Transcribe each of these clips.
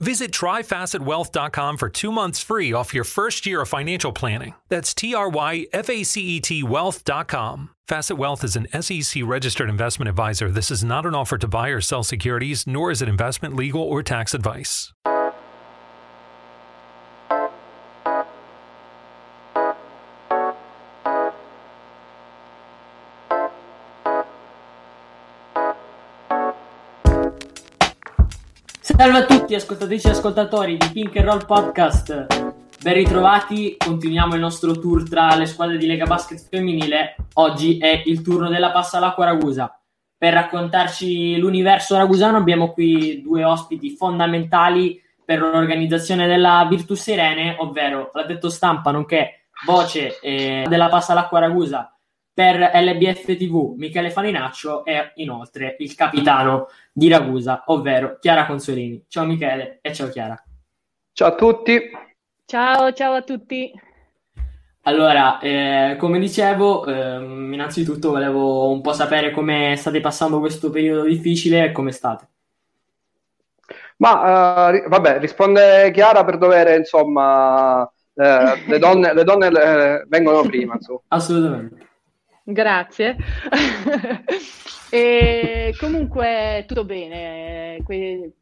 Visit tryfacetwealth.com for two months free off your first year of financial planning. That's T R Y F A C E T wealth.com. Facet Wealth is an SEC registered investment advisor. This is not an offer to buy or sell securities, nor is it investment, legal, or tax advice. Salve a tutti ascoltatrici e ascoltatori di Pink and Roll Podcast. Ben ritrovati, continuiamo il nostro tour tra le squadre di Lega Basket femminile. Oggi è il turno della Passa all'Acqua Ragusa. Per raccontarci l'universo ragusano abbiamo qui due ospiti fondamentali per l'organizzazione della Virtus Irene, ovvero l'addetto stampa nonché voce eh, della Passa all'Acqua Ragusa per LBF TV Michele Farinaccio e inoltre il capitano di Ragusa, ovvero Chiara Consolini. Ciao Michele e ciao Chiara. Ciao a tutti. Ciao, ciao a tutti. Allora, eh, come dicevo, eh, innanzitutto volevo un po' sapere come state passando questo periodo difficile e come state. Ma uh, vabbè, risponde Chiara per dovere, insomma, eh, le donne, le donne le, vengono prima. Insomma. Assolutamente. Grazie. e comunque tutto bene. Que-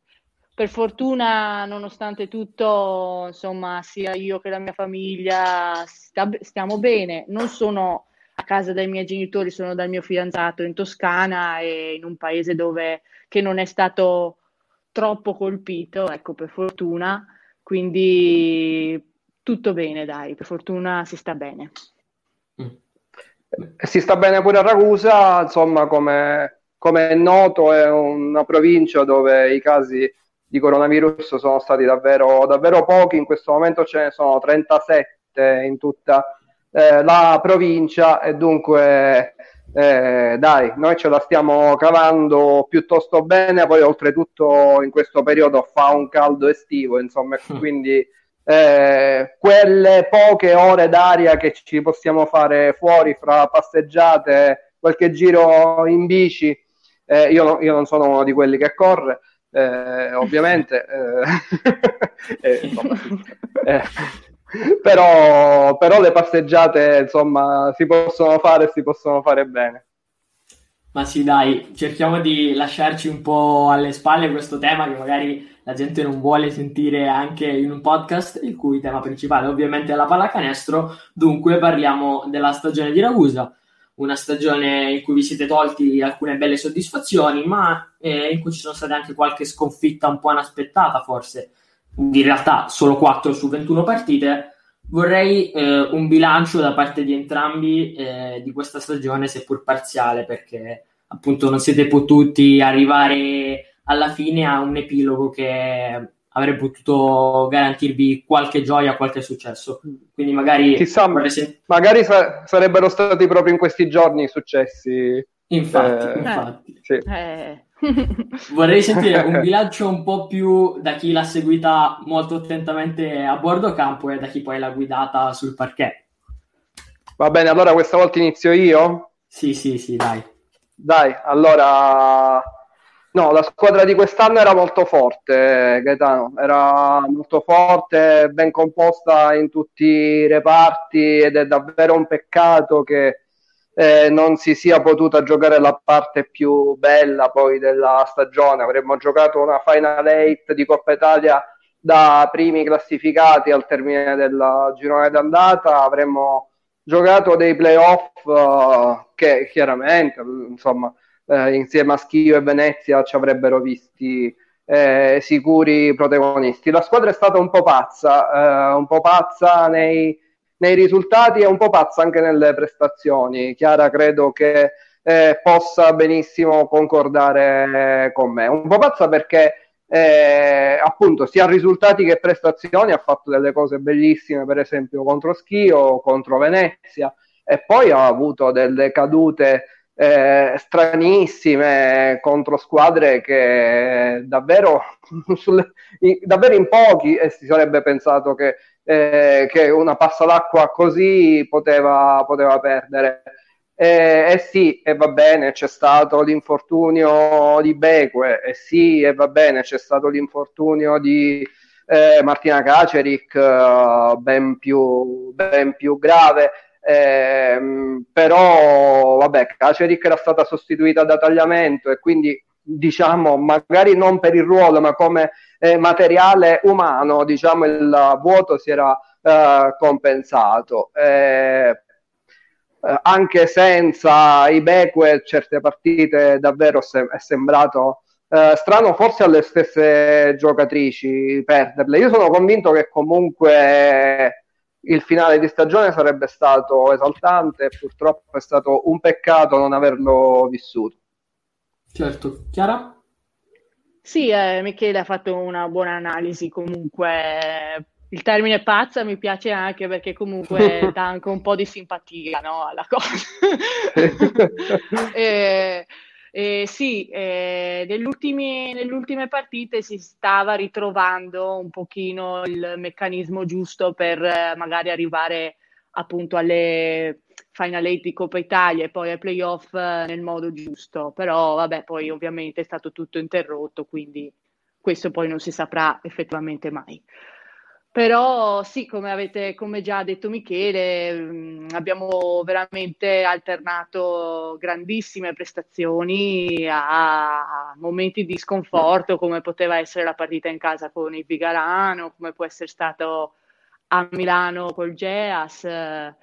per fortuna, nonostante tutto, insomma, sia io che la mia famiglia sta- stiamo bene. Non sono a casa dai miei genitori, sono dal mio fidanzato in Toscana e in un paese dove che non è stato troppo colpito, ecco, per fortuna. Quindi tutto bene, dai, per fortuna si sta bene. Si sta bene pure a Ragusa, insomma, come, come è noto, è una provincia dove i casi di coronavirus sono stati davvero, davvero pochi, in questo momento ce ne sono 37 in tutta eh, la provincia. E dunque eh, dai, noi ce la stiamo cavando piuttosto bene, poi oltretutto in questo periodo fa un caldo estivo, insomma, mm. quindi eh, quelle poche ore d'aria che ci possiamo fare fuori fra passeggiate, qualche giro in bici, eh, io, no, io, non sono uno di quelli che corre, eh, ovviamente, eh, eh, insomma, eh, però, però le passeggiate insomma si possono fare e si possono fare bene. Ma sì, dai, cerchiamo di lasciarci un po' alle spalle questo tema che magari la gente non vuole sentire anche in un podcast, il cui tema principale ovviamente è la pallacanestro. Dunque parliamo della stagione di Ragusa, una stagione in cui vi siete tolti alcune belle soddisfazioni, ma eh, in cui ci sono state anche qualche sconfitta un po' inaspettata, forse. In realtà solo 4 su 21 partite. Vorrei eh, un bilancio da parte di entrambi eh, di questa stagione, seppur parziale, perché appunto non siete potuti arrivare alla fine a un epilogo che avrebbe potuto garantirvi qualche gioia, qualche successo. Quindi magari... Chissà, sen- magari sa- sarebbero stati proprio in questi giorni i successi. Infatti, eh, infatti. Sì. Eh. Vorrei sentire un bilancio un po' più da chi l'ha seguita molto attentamente a bordo campo e da chi poi l'ha guidata sul parquet. Va bene, allora questa volta inizio io? Sì, sì, sì, dai. Dai, allora No, la squadra di quest'anno era molto forte, Gaetano, era molto forte, ben composta in tutti i reparti ed è davvero un peccato che eh, non si sia potuta giocare la parte più bella poi della stagione. Avremmo giocato una Final 8 di Coppa Italia da primi classificati al termine del girone d'andata, avremmo giocato dei playoff uh, che chiaramente, insomma, eh, insieme a Schio e Venezia ci avrebbero visti eh, sicuri protagonisti. La squadra è stata un po' pazza, eh, un po' pazza nei, nei, risultati e un po' pazza anche nelle prestazioni. Chiara credo che eh, possa benissimo concordare con me. Un po' pazza perché eh, appunto sia risultati che prestazioni ha fatto delle cose bellissime, per esempio contro Schio, contro Venezia e poi ha avuto delle cadute eh, stranissime contro squadre che davvero, davvero in pochi e si sarebbe pensato che, eh, che una passa d'acqua così poteva, poteva perdere. Eh, eh, sì, e va bene, c'è stato l'infortunio di Beque, e sì, e va bene, c'è stato l'infortunio di eh, Martina Caceric, ben, più, ben più grave. Eh, però vabbè, Caceric era stata sostituita da tagliamento e quindi diciamo magari non per il ruolo ma come eh, materiale umano diciamo il vuoto si era eh, compensato eh, eh, anche senza i Beque certe partite davvero se- è sembrato eh, strano forse alle stesse giocatrici perderle io sono convinto che comunque il finale di stagione sarebbe stato esaltante purtroppo è stato un peccato non averlo vissuto. Certo, Chiara? Sì, eh, Michele ha fatto una buona analisi comunque. Il termine pazza mi piace anche perché comunque dà anche un po' di simpatia no, alla cosa. e, eh, sì, eh, nelle ultime partite si stava ritrovando un pochino il meccanismo giusto per eh, magari arrivare appunto alle Final Eight di Coppa Italia e poi ai playoff eh, nel modo giusto, però vabbè poi ovviamente è stato tutto interrotto, quindi questo poi non si saprà effettivamente mai. Però sì, come, avete, come già detto Michele, mm, abbiamo veramente alternato grandissime prestazioni a, a, momenti di sconforto, come poteva essere la partita in casa con il Vigarano, come può essere stato a Milano col Geas, eh,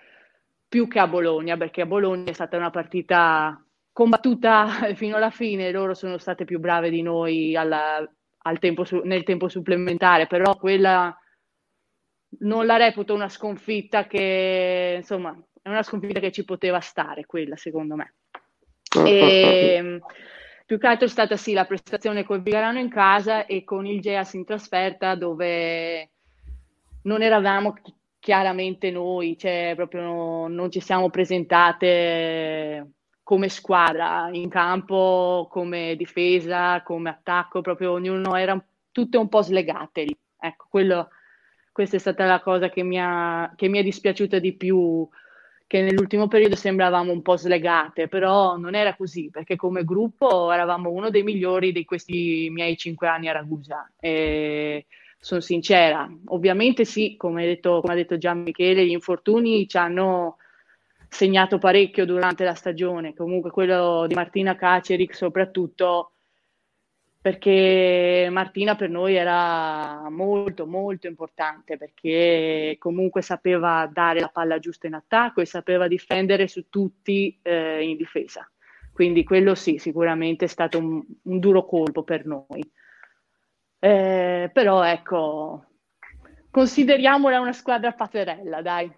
più che a Bologna, perché a Bologna è stata una partita combattuta fino alla fine, loro sono state più brave di noi alla, al tempo su, nel tempo supplementare, però quella non la reputo una sconfitta che, insomma, è una sconfitta che ci poteva stare, quella secondo me. E, più che altro è stata sì la prestazione col Vigarano in casa e con il Geas in trasferta dove non eravamo chiaramente noi, cioè proprio no, non ci siamo presentate come squadra in campo, come difesa, come attacco, proprio ognuno era tutte un po' slegate lì. Ecco, quello questa è stata la cosa che mi, ha, che mi è dispiaciuta di più, che nell'ultimo periodo sembravamo un po' slegate, però non era così, perché come gruppo eravamo uno dei migliori di questi miei cinque anni a Ragusa. E sono sincera, ovviamente sì, come, ha detto già Michele, gli infortuni ci hanno segnato parecchio durante la stagione, comunque quello di Martina Caceric soprattutto perché Martina per noi era molto molto importante perché comunque sapeva dare la palla giusta in attacco e sapeva difendere su tutti eh, in difesa. Quindi quello sì, sicuramente è stato un, un duro colpo per noi. Eh, però ecco, consideriamola una squadra paterella, dai.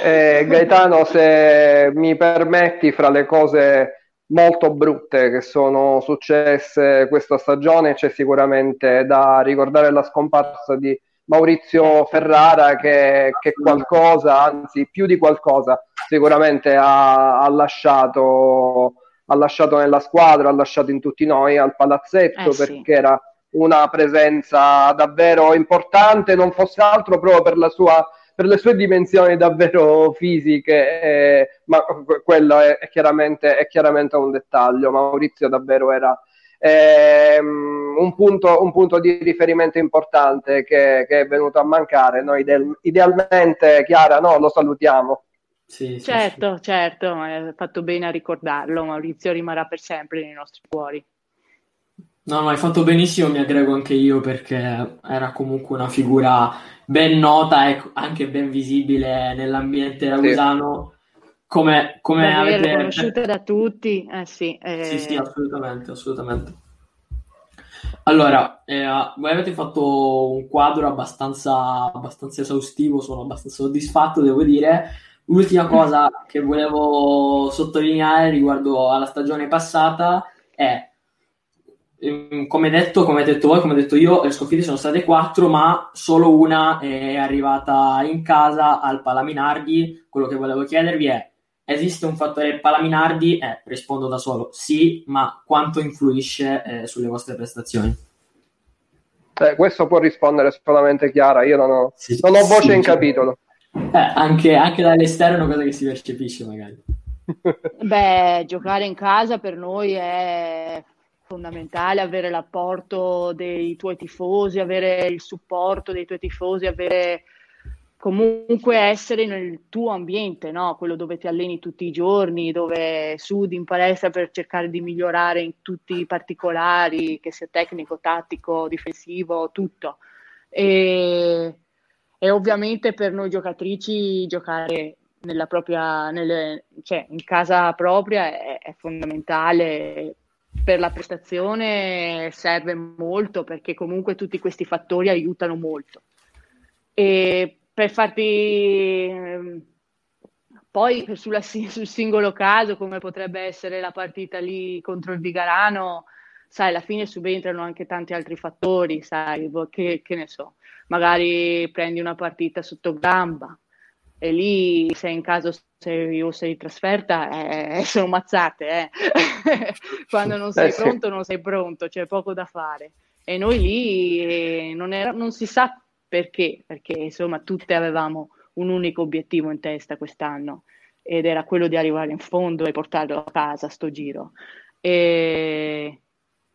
eh, Gaetano, se mi permetti, fra le cose molto brutte che sono successe questa stagione. C'è sicuramente da ricordare la scomparsa di Maurizio Ferrara che, che qualcosa, anzi più di qualcosa, sicuramente ha, ha, lasciato, ha lasciato nella squadra, ha lasciato in tutti noi al palazzetto eh, perché sì. era una presenza davvero importante, non fosse altro proprio per la sua per le sue dimensioni davvero fisiche, eh, ma quello è, è, chiaramente, è, chiaramente, un dettaglio. Maurizio davvero era eh, un, punto, un, punto, di riferimento importante che, che è venuto a mancare. Noi idealmente, Chiara, no, lo salutiamo. Sì, sì, certo, sì. certo, hai fatto bene a ricordarlo. Maurizio rimarrà per sempre nei nostri cuori. No, no, hai fatto benissimo, mi aggrego anche io perché era comunque una figura ben nota e anche ben visibile nell'ambiente ragusano. Sì. Come, come avete... conosciuta da tutti, eh, sì, eh... sì, sì, assolutamente, assolutamente. Allora, eh, voi avete fatto un quadro abbastanza, abbastanza esaustivo, sono abbastanza soddisfatto, devo dire. L'ultima cosa che volevo sottolineare riguardo alla stagione passata è, ehm, come detto, come detto voi, come detto io, le sconfitte sono state quattro, ma solo una è arrivata in casa al Palaminardi. Quello che volevo chiedervi è, esiste un fattore Palaminardi? Eh, rispondo da solo, sì, ma quanto influisce eh, sulle vostre prestazioni? Eh, questo può rispondere solamente Chiara, io non ho, sì, non ho voce sì, in capitolo. Eh, anche, anche dall'esterno è una cosa che si percepisce magari. Beh, giocare in casa per noi è fondamentale, avere l'apporto dei tuoi tifosi, avere il supporto dei tuoi tifosi, avere comunque essere nel tuo ambiente, no? quello dove ti alleni tutti i giorni, dove sudi in palestra per cercare di migliorare in tutti i particolari, che sia tecnico, tattico, difensivo, tutto. E, e ovviamente per noi giocatrici giocare nella propria, nelle, cioè in casa propria è, è fondamentale per la prestazione serve molto perché comunque tutti questi fattori aiutano molto. E per farti ehm, poi sulla, sul singolo caso, come potrebbe essere la partita lì contro il Vigarano, sai, alla fine subentrano anche tanti altri fattori, sai, che, che ne so, magari prendi una partita sotto gamba e lì se in caso sei o sei trasferta eh, sono mazzate, eh. quando non sei eh, pronto non sei pronto, c'è poco da fare. E noi lì eh, non, era, non si sa perché? Perché insomma tutte avevamo un unico obiettivo in testa quest'anno ed era quello di arrivare in fondo e portarlo a casa sto giro. E,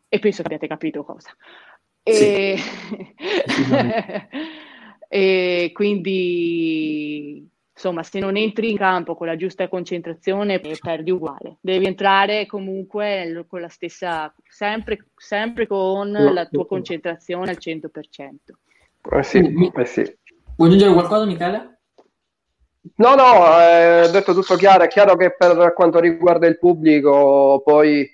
e penso che abbiate capito cosa. E, sì. e quindi insomma, se non entri in campo con la giusta concentrazione, perdi uguale. Devi entrare comunque con la stessa, sempre, sempre con la tua concentrazione al 100%. Eh sì, eh sì. Vuoi aggiungere qualcosa, Michele? No, no, eh, ho detto tutto chiaro. È chiaro che per quanto riguarda il pubblico, poi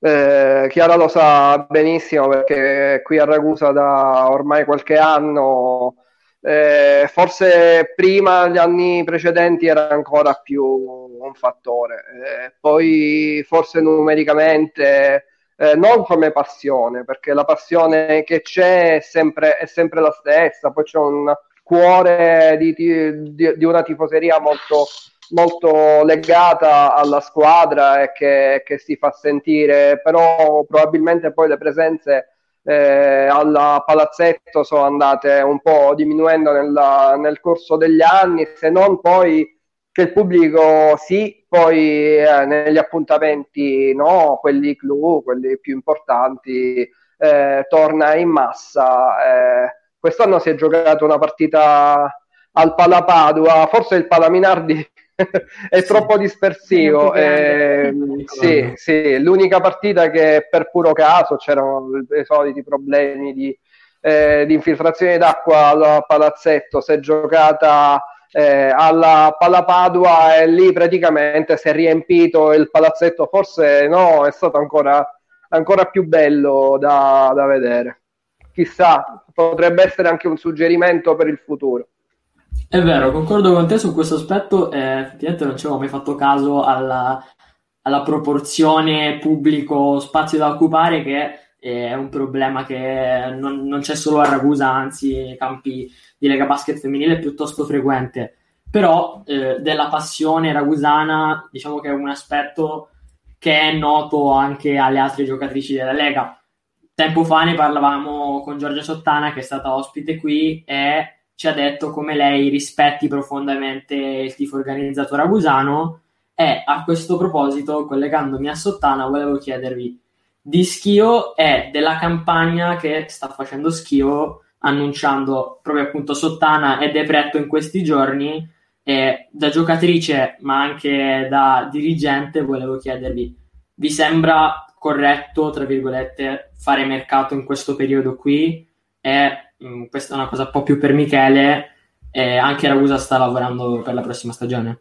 eh, Chiara lo sa benissimo perché qui a Ragusa da ormai qualche anno, eh, forse prima, gli anni precedenti, era ancora più un fattore. Eh, poi forse numericamente eh, non come passione, perché la passione che c'è è sempre, è sempre la stessa, poi c'è un cuore di, di, di una tifoseria molto, molto legata alla squadra e che, che, si fa sentire, però probabilmente poi le presenze eh, al palazzetto sono andate un po' diminuendo nella, nel corso degli anni, se non poi che il pubblico sì, poi eh, negli appuntamenti no, quelli clou, quelli più importanti, eh, torna in massa. Eh, quest'anno si è giocato una partita al Palapadua, forse il Palaminardi è sì. troppo dispersivo. Eh, sì, sì, l'unica partita che per puro caso c'erano i soliti problemi di, eh, di infiltrazione d'acqua al palazzetto, si è giocata eh, alla Palapadua e lì praticamente si è riempito il palazzetto, forse no, è stato ancora, ancora più bello da, da vedere. Chissà, potrebbe essere anche un suggerimento per il futuro. È vero, concordo con te su questo aspetto. Eh, effettivamente non ci avevo mai fatto caso alla, alla proporzione pubblico-spazio da occupare, che è un problema che non, non, c'è solo a Ragusa, anzi, nei campi di Lega Basket femminile è piuttosto frequente. Però eh, della passione ragusana, diciamo che è un aspetto che è noto anche alle altre giocatrici della Lega. Tempo fa ne parlavamo con Giorgia Sottana, che è stata ospite qui, e ci ha detto come lei rispetti profondamente il tifo organizzato ragusano. E a questo proposito, collegandomi a Sottana, volevo chiedervi di Schio e della campagna che sta facendo Schio annunciando proprio appunto Sottana e Depretto in questi giorni e da giocatrice ma anche da dirigente volevo chiedervi vi sembra corretto tra virgolette fare mercato in questo periodo qui e mh, mm, questa è una cosa un po' più per Michele e anche Ragusa sta lavorando per la prossima stagione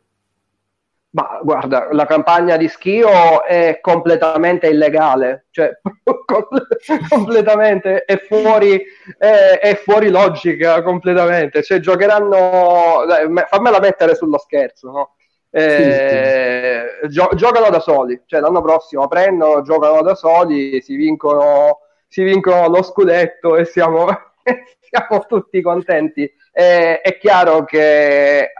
Ma guarda, la campagna di schio è completamente illegale, cioè completamente è fuori, è, è fuori logica, completamente. Cioè, giocheranno, dai, fammela mettere sullo scherzo, no? Eh, sì, sì. Gio- giocano da soli, cioè l'anno prossimo prendono, giocano da soli, si vincono, si vincono lo scudetto e siamo, siamo tutti contenti. Eh, è chiaro che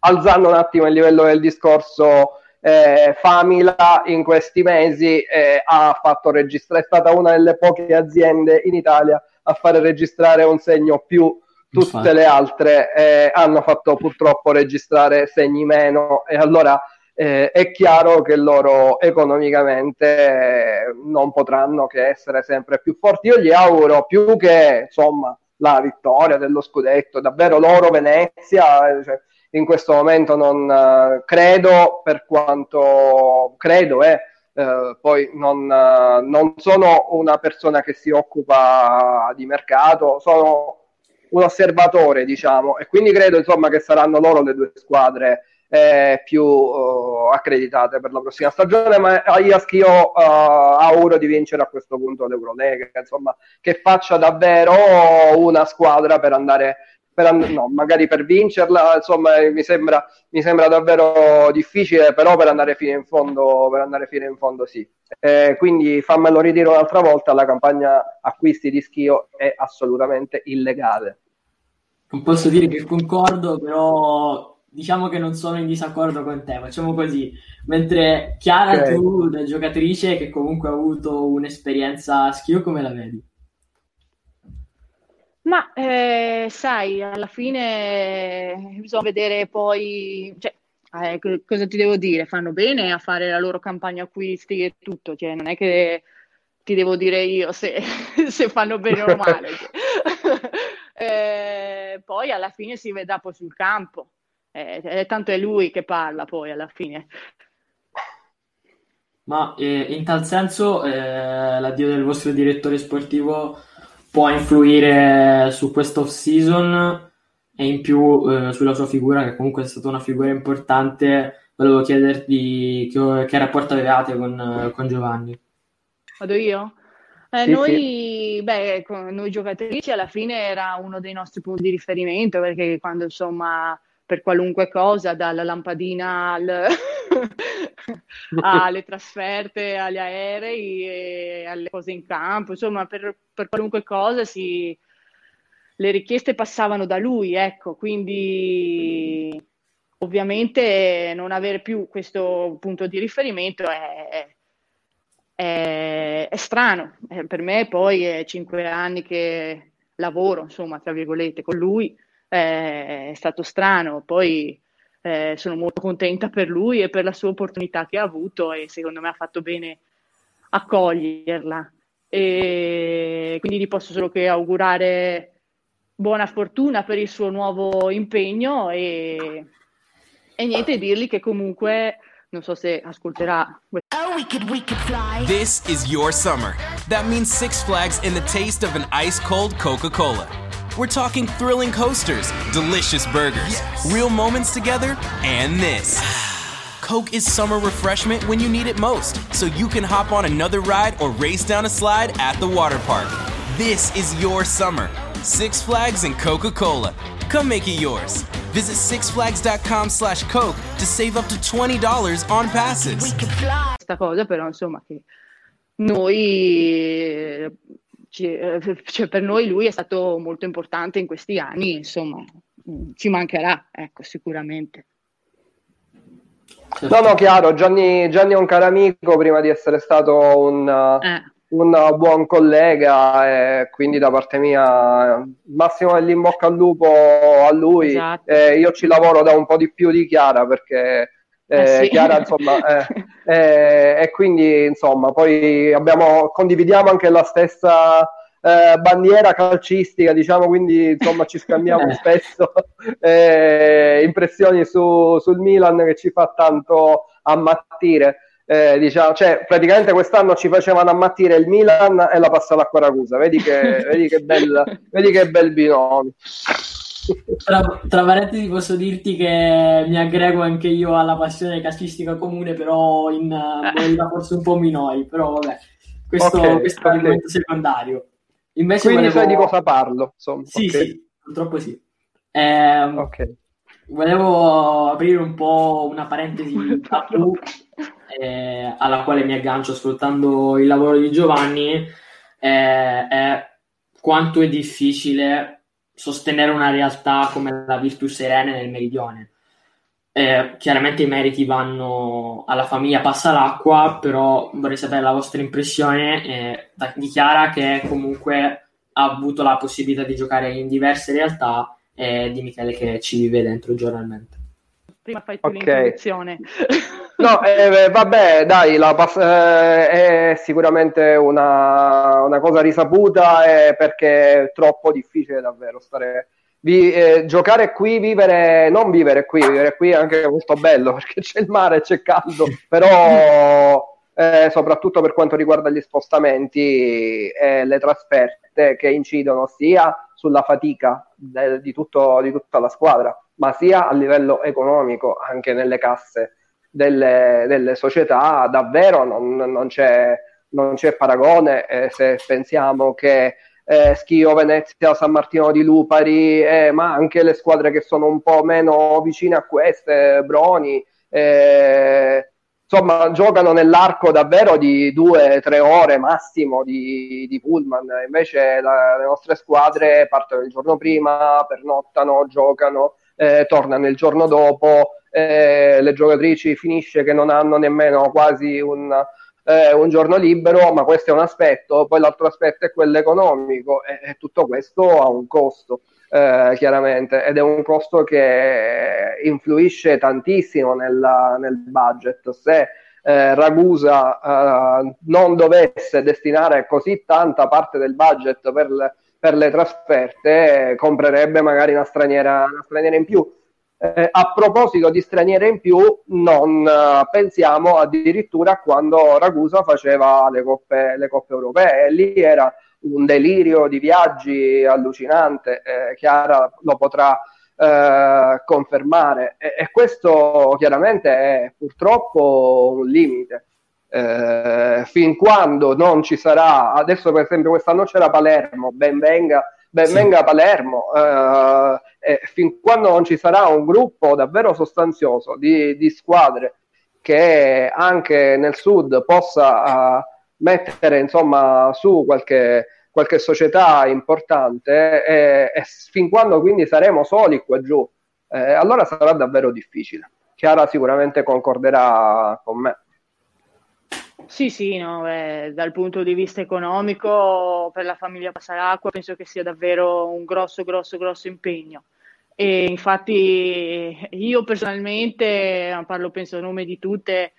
alzando un attimo il livello del discorso, eh, Famila in questi mesi eh, ha fatto registrare, è stata una delle poche aziende in Italia a fare registrare un segno più tutte Infatti. le altre eh, hanno fatto purtroppo registrare segni meno e allora eh, è chiaro che loro economicamente eh, non potranno che essere sempre più forti. Io gli auguro più che insomma la vittoria dello scudetto, davvero loro Venezia, cioè, in questo momento non uh, credo per quanto credo eh, uh, poi non, non, sono una persona che si occupa di mercato sono un osservatore diciamo e quindi credo insomma che saranno loro le due squadre eh, più accreditate per la prossima stagione ma a Iaski io auguro di vincere a questo punto l'Eurolega insomma che faccia davvero una squadra per andare per, no, magari per vincerla, insomma, mi sembra, mi sembra, davvero difficile, però per andare fino in fondo, fino in fondo sì. Eh, quindi fammelo ridire un'altra volta, la campagna acquisti di Schio è assolutamente illegale. Non posso dire che concordo, però diciamo che non sono in disaccordo con te, facciamo così. Mentre Chiara, okay. tu da giocatrice che comunque ha avuto un'esperienza a Schio, come la vedi? Ma eh, sai, alla fine bisogna vedere poi, cioè, eh, cosa ti devo dire? Fanno bene a fare la loro campagna acquisti e tutto, cioè, non è che ti devo dire io se, se fanno bene o male. eh, poi alla fine si vedrà poi sul campo, eh, tanto è lui che parla poi alla fine. Ma eh, in tal senso eh, l'addio del vostro direttore sportivo può influire su questo off season e in più eh, sulla sua figura, che comunque è stata una figura importante. Volevo chiederti che, che rapporto avevate con, con Giovanni. Vado io? Eh, sì, noi, sì. Beh, noi giocatrici alla fine era uno dei nostri punti di riferimento perché quando insomma per qualunque cosa, dalla lampadina al alle trasferte, agli aerei, alle cose in campo, insomma per, per qualunque cosa si, le richieste passavano da lui, ecco, quindi ovviamente non avere più questo punto di riferimento è, è, è strano. Eh, per me poi è cinque anni che lavoro, insomma, tra virgolette, con lui, è stato strano. Poi eh, sono molto contenta per lui e per la sua opportunità che ha avuto e secondo me ha fatto bene a coglierla. E quindi gli posso solo che augurare buona fortuna per il suo nuovo impegno e, e niente, dirgli che comunque non so se ascolterà. Oh, we could, we could fly. This is your summer. That means Six Flags in the taste of an ice cold Coca Cola. We're talking thrilling coasters, delicious burgers, yes. real moments together, and this. Coke is summer refreshment when you need it most, so you can hop on another ride or race down a slide at the water park. This is your summer. Six Flags and Coca-Cola. Come make it yours. Visit sixflags.com slash coke to save up to $20 on passes. Questa cosa però insomma che noi cioè per noi lui è stato molto importante in questi anni, insomma, mm, ci mancherà, ecco, sicuramente. No, no, chiaro, Gianni, Gianni è un caro amico prima di essere stato un, eh. un buon collega e quindi da parte mia massimo dell'in bocca al lupo a lui. Esatto. Eh, io ci lavoro da un po' di più di Chiara perché eh, eh sì. Chiara, insomma, eh, eh, e quindi insomma, poi abbiamo, condividiamo anche la stessa eh, bandiera calcistica, diciamo, quindi insomma ci scambiamo spesso eh, impressioni su, sul Milan che ci fa tanto ammattire. Eh, diciamo, cioè, praticamente quest'anno ci facevano ammattire il Milan e la passata a Ragusa. Vedi che, vedi che, bel, vedi che bel binomio. Tra, tra parentesi posso dirti che mi aggrego anche io alla passione calcistica comune, però in modalità forse un po' minori, però vabbè, questo, okay, questo okay. è l'argomento secondario. Invece Quindi volevo... sai di cosa parlo, insomma. Sì, okay. sì, purtroppo sì. Eh, ok. Volevo aprire un po' una parentesi tabù eh, alla quale mi aggancio sfruttando il lavoro di Giovanni, eh, è quanto è difficile sostenere una realtà come la Virtus Serene nel meridione. Eh, chiaramente i meriti vanno alla famiglia Passa l'acqua, però vorrei sapere la vostra impressione. Eh, dichiara che comunque ha avuto la possibilità di giocare in diverse realtà e di Michele che ci vive dentro giornalmente. Prima fai tu okay. l'introduzione. No, eh, vabbè, dai, la pass- eh, è sicuramente una, una cosa risaputa eh, perché è troppo difficile davvero stare... Vi, eh, giocare qui, vivere, non vivere qui, vivere qui è anche molto bello perché c'è il mare, c'è caldo, però eh, soprattutto per quanto riguarda gli spostamenti e le trasferte che incidono sia sulla fatica de, di, tutto, di tutta la squadra, ma sia a livello economico, anche nelle casse delle, delle società, davvero non, non, c'è, non c'è, paragone eh, se pensiamo che eh, Schio, Venezia, San Martino di Lupari, eh, ma anche le squadre che sono un po' meno vicine a queste, Broni, eh, insomma, giocano nell'arco davvero di due, tre ore massimo di, di pullman. Invece la, le nostre squadre partono il giorno prima, pernottano, giocano, eh, tornano il giorno dopo eh, le giocatrici finisce che non hanno nemmeno quasi un, eh, un, giorno libero, ma questo è un aspetto, poi l'altro aspetto è quello economico e, e tutto questo ha un costo. Eh, chiaramente ed è un costo che influisce tantissimo nella, nel budget. Se eh, Ragusa eh, non dovesse destinare così tanta parte del budget per le, per le trasferte comprerebbe magari una straniera, una straniera in più. Eh, a proposito di straniere in più, non eh, pensiamo addirittura a quando Ragusa faceva le coppe, le coppe europee, lì era un delirio di viaggi allucinante, eh, Chiara lo potrà eh, confermare e, e, questo chiaramente è purtroppo un limite. Eh, fin quando non ci sarà, adesso per esempio quest'anno c'era Palermo, ben venga ben venga Palermo, eh, eh, fin quando non ci sarà un gruppo davvero sostanzioso di, di squadre che anche nel sud possa uh, mettere insomma su qualche, qualche società importante e, e, fin quando quindi saremo soli qua giù, eh, allora sarà davvero difficile. Chiara sicuramente concorderà con me. Sì, sì, no, eh, dal punto di vista economico per la famiglia Passaracqua penso che sia davvero un grosso, grosso, grosso impegno. E infatti io personalmente, parlo penso a nome di tutte,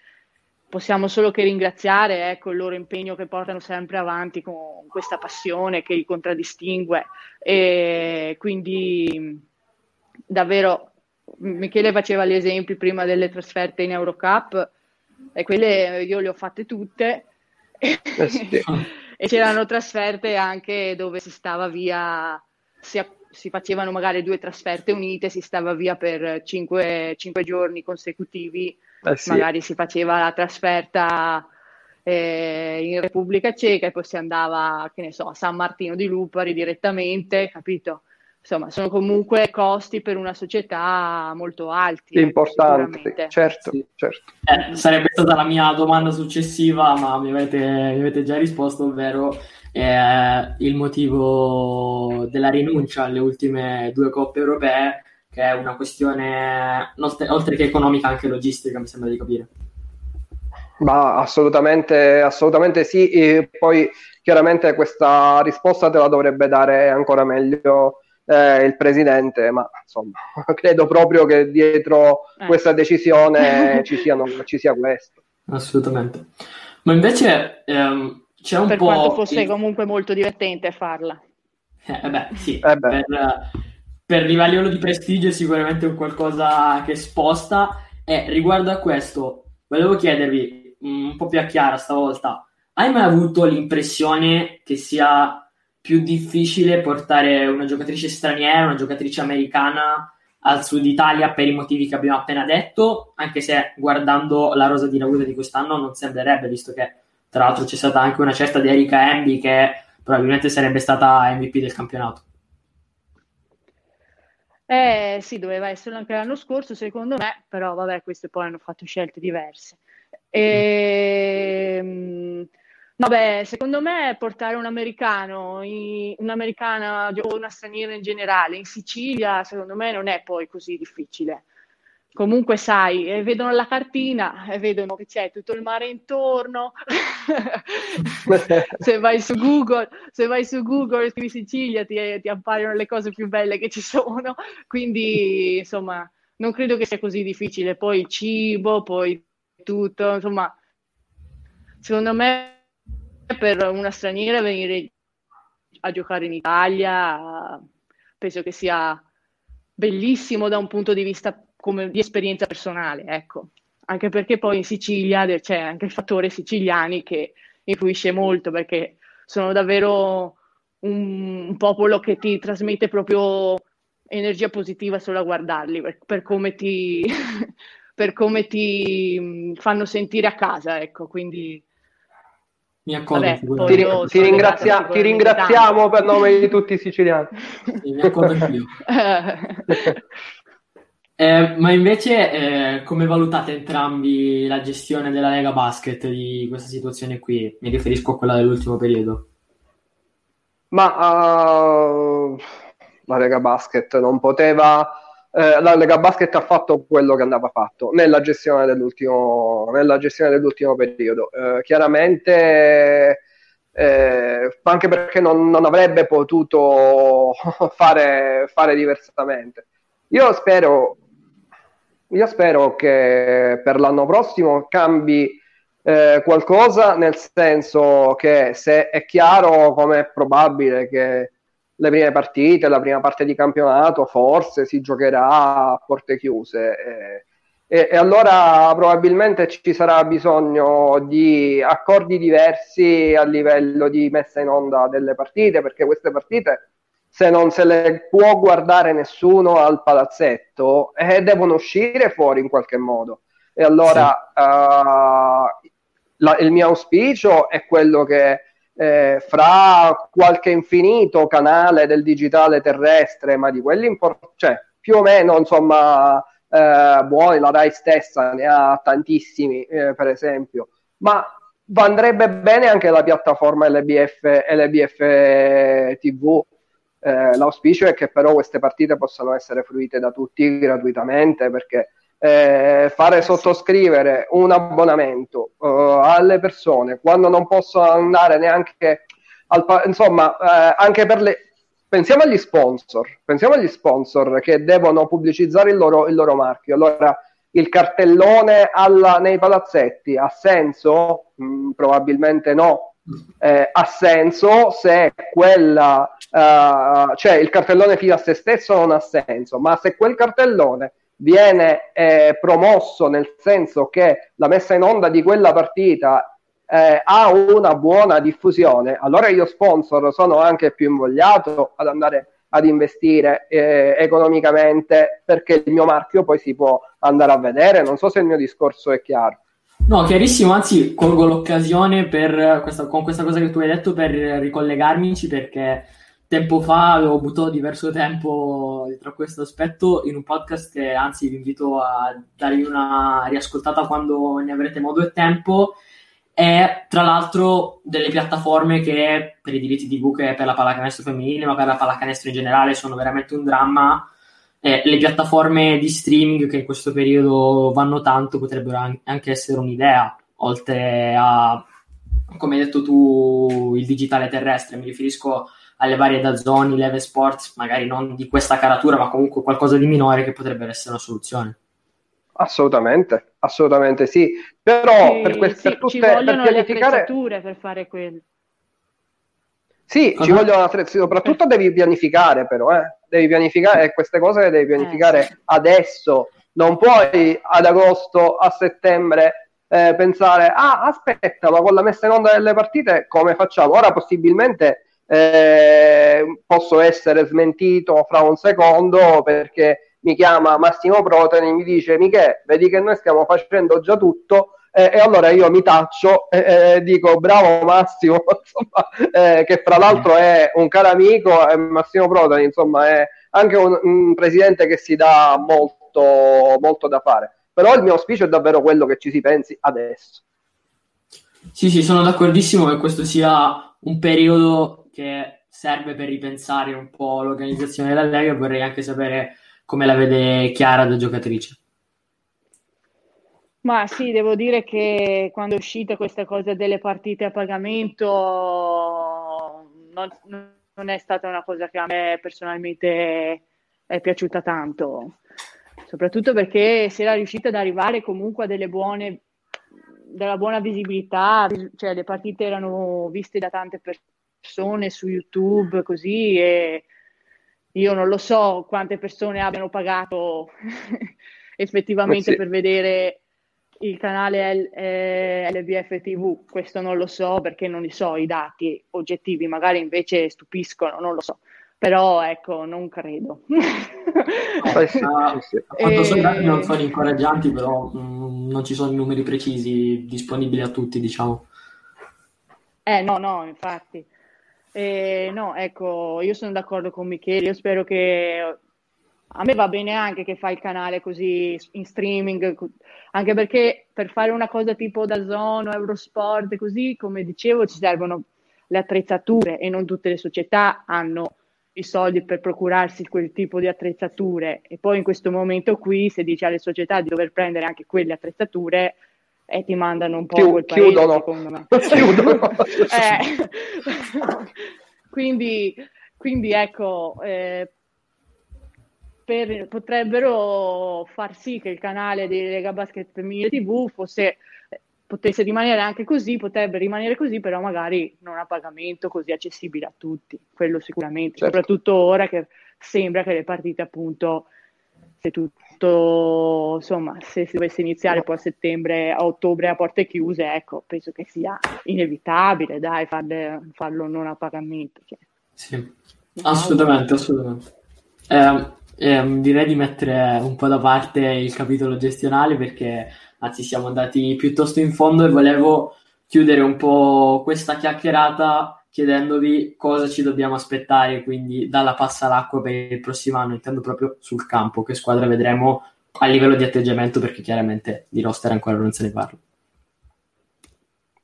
possiamo solo che ringraziare ecco, il loro impegno che portano sempre avanti con questa passione che li contraddistingue. E quindi davvero Michele faceva gli esempi prima delle trasferte in Eurocup e quelle io le ho fatte tutte. Eh sì. e c'erano trasferte anche dove si stava via, si, si, facevano magari due trasferte unite, si stava via per cinque, cinque giorni consecutivi, eh sì. magari si faceva la trasferta eh, in Repubblica Ceca e poi si andava, che ne so, a San Martino di Lupari direttamente, capito? insomma, sono comunque costi per una società molto alti. Importanti, certo, sì. certo. Eh, sarebbe stata la mia domanda successiva, ma mi avete, mi avete già risposto, ovvero eh, il motivo della rinuncia alle ultime due coppe europee, che è una questione, oltre che economica, anche logistica, mi sembra di capire. Ma assolutamente, assolutamente sì, e poi chiaramente questa risposta te la dovrebbe dare ancora meglio eh, il presidente, ma insomma, credo proprio che dietro eh. questa decisione ci, siano, ci, sia questo. Assolutamente. Ma invece ehm, c'è un per po'... Per quanto fosse il... comunque molto divertente farla. Eh, beh, sì, eh beh. Per, per livello di prestigio è sicuramente un qualcosa che sposta. E riguardo a questo, volevo chiedervi un po' più a chiara stavolta, hai mai avuto l'impressione che sia più difficile portare una giocatrice straniera, una giocatrice americana al sud Italia per i motivi che abbiamo appena detto, anche se guardando la rosa di Ragusa di quest'anno non sembrerebbe, visto che tra l'altro c'è stata anche una certa di Erika Embi che probabilmente sarebbe stata MVP del campionato. Eh sì, doveva essere anche l'anno scorso, secondo me, però vabbè, queste poi hanno fatto scelte diverse. E, ehm, vabbè, secondo me portare un americano, un'americana o una straniera in generale in Sicilia, secondo me non è poi così difficile comunque sai, eh, vedono la cartina e vedono che c'è tutto il mare intorno. se, vai su Google, se vai su Google e scrivi Sicilia ti, ti appaiono le cose più belle che ci sono. Quindi, insomma, non credo che sia così difficile. Poi il cibo, poi tutto, insomma, secondo me per una straniera venire a giocare in Italia penso che sia bellissimo da un punto di vista come di esperienza personale, ecco. Anche perché poi in Sicilia c'è anche il fattore siciliani che influisce molto perché sono davvero un, un popolo che ti trasmette proprio energia positiva solo a guardarli per, per come ti per come ti mm, fanno sentire a casa, ecco, quindi mi accorgo. Vabbè, ti, ti, ringrazia- ti, ringraziamo per nome di tutti i siciliani. Sì, mi accorgo anch'io. Eh, ma invece eh, come valutate entrambi la gestione della Lega Basket di questa situazione qui? Mi riferisco a quella dell'ultimo periodo. Ma uh, la Lega Basket non poteva... Eh, la Lega Basket ha fatto quello che andava fatto nella gestione dell'ultimo, nella gestione dell'ultimo periodo. Eh, chiaramente... Eh, anche perché non, non avrebbe potuto fare, fare diversamente. Io spero io spero che per l'anno prossimo cambi eh, qualcosa, nel senso che se è chiaro come è probabile che le prime partite, la prima parte di campionato forse si giocherà a porte chiuse. Eh, e, e, allora probabilmente ci sarà bisogno di accordi diversi a livello di messa in onda delle partite, perché queste partite se non se le può guardare nessuno al palazzetto, eh, devono uscire fuori in qualche modo. E allora sì. uh, la, il mio auspicio è quello che eh, fra qualche infinito canale del digitale terrestre, ma di quelli importanti, cioè più o meno insomma eh, buoni, la RAI stessa ne ha tantissimi, eh, per esempio, ma andrebbe bene anche la piattaforma LBF, LBF TV eh, l'auspicio è che però queste partite possano essere fruite da tutti gratuitamente perché eh, fare sottoscrivere un abbonamento uh, alle persone quando non possono andare neanche al pa- insomma eh, anche per le pensiamo agli sponsor pensiamo agli sponsor che devono pubblicizzare il loro, il loro marchio. Allora il cartellone alla, nei palazzetti ha senso? Mm, probabilmente no eh, ha senso se quella, uh, cioè il cartellone fino a se stesso non ha senso, ma se quel cartellone viene eh, promosso nel senso che la messa in onda di quella partita eh, ha una buona diffusione, allora io sponsor sono anche più invogliato ad andare ad investire eh, economicamente perché il mio marchio poi si può andare a vedere. Non so se il mio discorso è chiaro. No, chiarissimo, anzi colgo l'occasione per questa, con questa cosa che tu hai detto per ricollegarmici perché tempo fa avevo buttato diverso tempo dietro a questo aspetto in un podcast che anzi vi invito a dargli una riascoltata quando ne avrete modo e tempo. È tra l'altro delle piattaforme che per i diritti TV che per la pallacanestro femminile ma per la pallacanestro in generale sono veramente un dramma eh, le piattaforme di streaming che in questo periodo vanno tanto potrebbero anche essere un'idea, oltre a, come hai detto tu, il digitale terrestre. Mi riferisco alle varie da zoni, Leve Sports, magari non di questa caratura, ma comunque qualcosa di minore che potrebbe essere una soluzione. Assolutamente, assolutamente sì. Però sì, per, queste, sì, per tutte, ci vogliono per pianificare... le per fare quello. Sì, uh-huh. ci vogliono attrezzi, soprattutto devi pianificare però, eh. Devi pianificare queste cose le devi pianificare eh, adesso, non puoi ad agosto, a settembre eh, pensare, ah aspetta, ma con la messa in onda delle partite come facciamo? Ora possibilmente eh, posso essere smentito fra un secondo perché mi chiama Massimo Proteni e mi dice Michele, vedi che noi stiamo facendo già tutto eh, e allora io mi taccio e eh, dico bravo Massimo, insomma, eh, che fra l'altro è un caro amico e Massimo Protani insomma è anche un, un, presidente che si dà molto, molto da fare. Però il mio auspicio è davvero quello che ci si pensi adesso. Sì, sì, sono d'accordissimo che questo sia un periodo che serve per ripensare un po' l'organizzazione della Lega e vorrei anche sapere come la vede Chiara da giocatrice. Ma sì, devo dire che quando è uscita questa cosa delle partite a pagamento non, non è stata una cosa che a me personalmente è piaciuta tanto, soprattutto perché si era riuscita ad arrivare comunque a delle buone, della buona visibilità, cioè le partite erano viste da tante persone su YouTube così e io non lo so quante persone abbiano pagato effettivamente sì. per vedere il canale L- eh, LBF TV, questo non lo so perché non li so i dati oggettivi, magari invece stupiscono, non lo so. Però ecco, non credo. Eh, sì, sì, A quanto so i dati non sono incoraggianti, però mh, mm, non ci sono numeri precisi disponibili a tutti, diciamo. Eh no, no, infatti. Eh, no, ecco, io sono d'accordo con Michele, io spero che a me va bene anche che fai il canale così in streaming, anche perché per fare una cosa tipo da Zono, Eurosport, così come dicevo, ci servono le attrezzature e non tutte le società hanno i soldi per procurarsi quel tipo di attrezzature e poi in questo momento qui se dici alle società di dover prendere anche quelle attrezzature e eh, ti mandano un po' Chiu- quel paese chiudono. secondo me chiudono eh. quindi, quindi ecco eh, per, potrebbero far sì che il canale di Lega Basket Femminile TV fosse, potesse rimanere anche così, potrebbe rimanere così, però magari non a pagamento così accessibile a tutti, quello sicuramente, certo. soprattutto ora che sembra che le partite appunto, se tutto, insomma, se si dovesse iniziare poi a settembre, a ottobre a porte chiuse, ecco, penso che sia inevitabile, dai, farle, farlo non a pagamento. Cioè. Sì, assolutamente, assolutamente. Eh, eh, direi di mettere un po' da parte il capitolo gestionale perché anzi siamo andati piuttosto in fondo e volevo chiudere un po' questa chiacchierata chiedendovi cosa ci dobbiamo aspettare quindi dalla passa all'acqua per il prossimo anno, intendo proprio sul campo, che squadra vedremo a livello di atteggiamento perché chiaramente di roster ancora non se ne parla.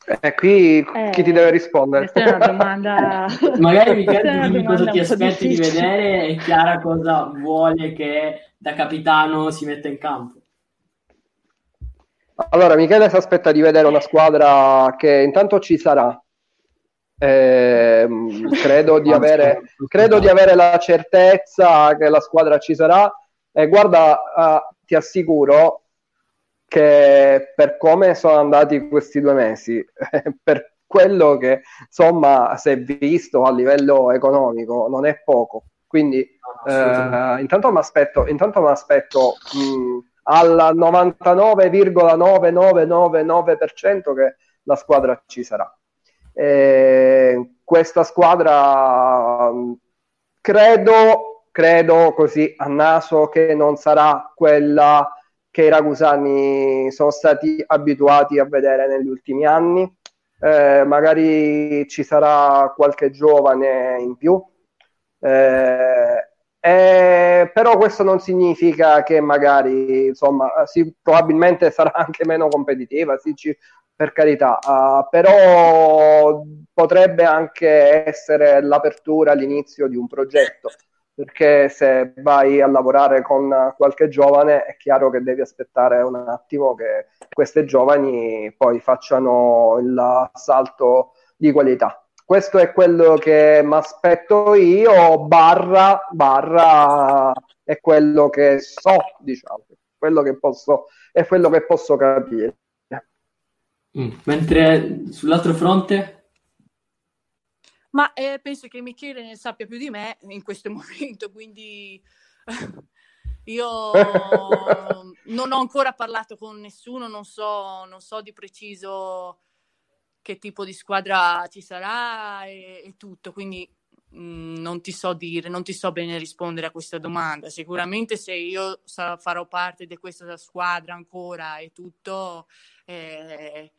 Eh, qui eh, chi ti deve rispondere? Questa è una domanda. Magari mi chiedi cosa ti aspetti di vedere e Chiara cosa vuole che da capitano si metta in campo. Allora, Michele si aspetta di vedere una squadra che intanto ci sarà. Eh, credo, di avere, credo, di avere, la certezza che la squadra ci sarà. E guarda, uh, ti assicuro, che per come sono andati questi due mesi, per quello che insomma si è visto a livello economico, non è poco. Quindi eh, intanto mi aspetto, intanto mi aspetto mh, al 99,9999% che la squadra ci sarà. E questa squadra credo, credo così a naso che non sarà quella che i ragusani sono stati abituati a vedere negli ultimi anni. Eh, magari ci sarà qualche giovane in più, eh, eh, però questo non significa che magari insomma sì, probabilmente sarà anche meno competitiva, sì, ci, per carità, uh, però potrebbe anche essere l'apertura all'inizio di un progetto perché se vai a lavorare con qualche giovane è chiaro che devi aspettare un attimo che queste giovani poi facciano il salto di qualità. Questo è quello che mi aspetto io, barra, barra è quello che so, diciamo, quello che posso, è quello che posso capire. Mm. Mentre sull'altro fronte ma eh, penso che Michele ne sappia più di me in questo momento, quindi io non ho ancora parlato con nessuno, non so, non so di preciso che tipo di squadra ci sarà e, e tutto, quindi mh, mm, non ti so dire, non ti so bene rispondere a questa domanda. Sicuramente se io sarò, farò parte di questa squadra ancora e tutto, eh,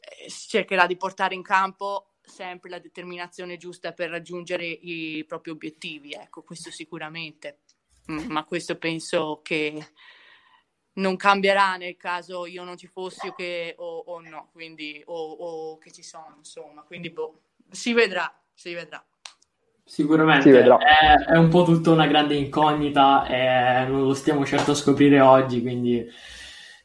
eh, cercherà di portare in campo sempre la determinazione giusta per raggiungere i propri obiettivi, ecco, questo sicuramente. Mm, ma questo penso che non cambierà nel caso io non ci fossi o, che, o, o no, quindi, o, o, che ci sono, insomma, quindi boh, si vedrà, si vedrà. Sicuramente è, è, un po' tutta una grande incognita e non lo stiamo certo a scoprire oggi, quindi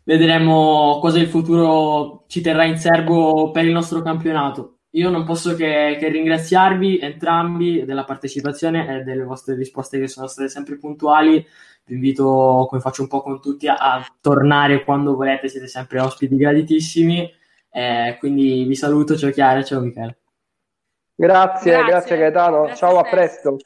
vedremo cosa il futuro ci terrà in serbo per il nostro campionato. Io non posso che, che, ringraziarvi entrambi della partecipazione e delle vostre risposte che sono state sempre puntuali. Vi invito, come faccio un po' con tutti, a, a tornare quando volete, siete sempre ospiti graditissimi. Eh, quindi vi saluto, ciao Chiara, ciao Michele. Grazie, grazie, grazie Gaetano, grazie ciao, a, a presto.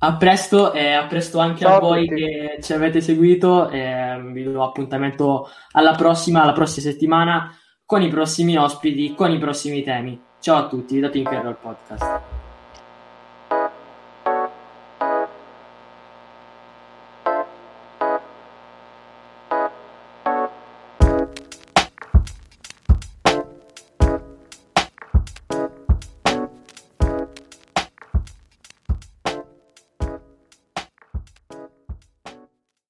A presto e a presto anche ciao a voi che ci avete seguito. Eh, vi do appuntamento alla prossima, alla prossima settimana con i prossimi ospiti, con i prossimi temi. Ciao a tutti da Tinker Podcast.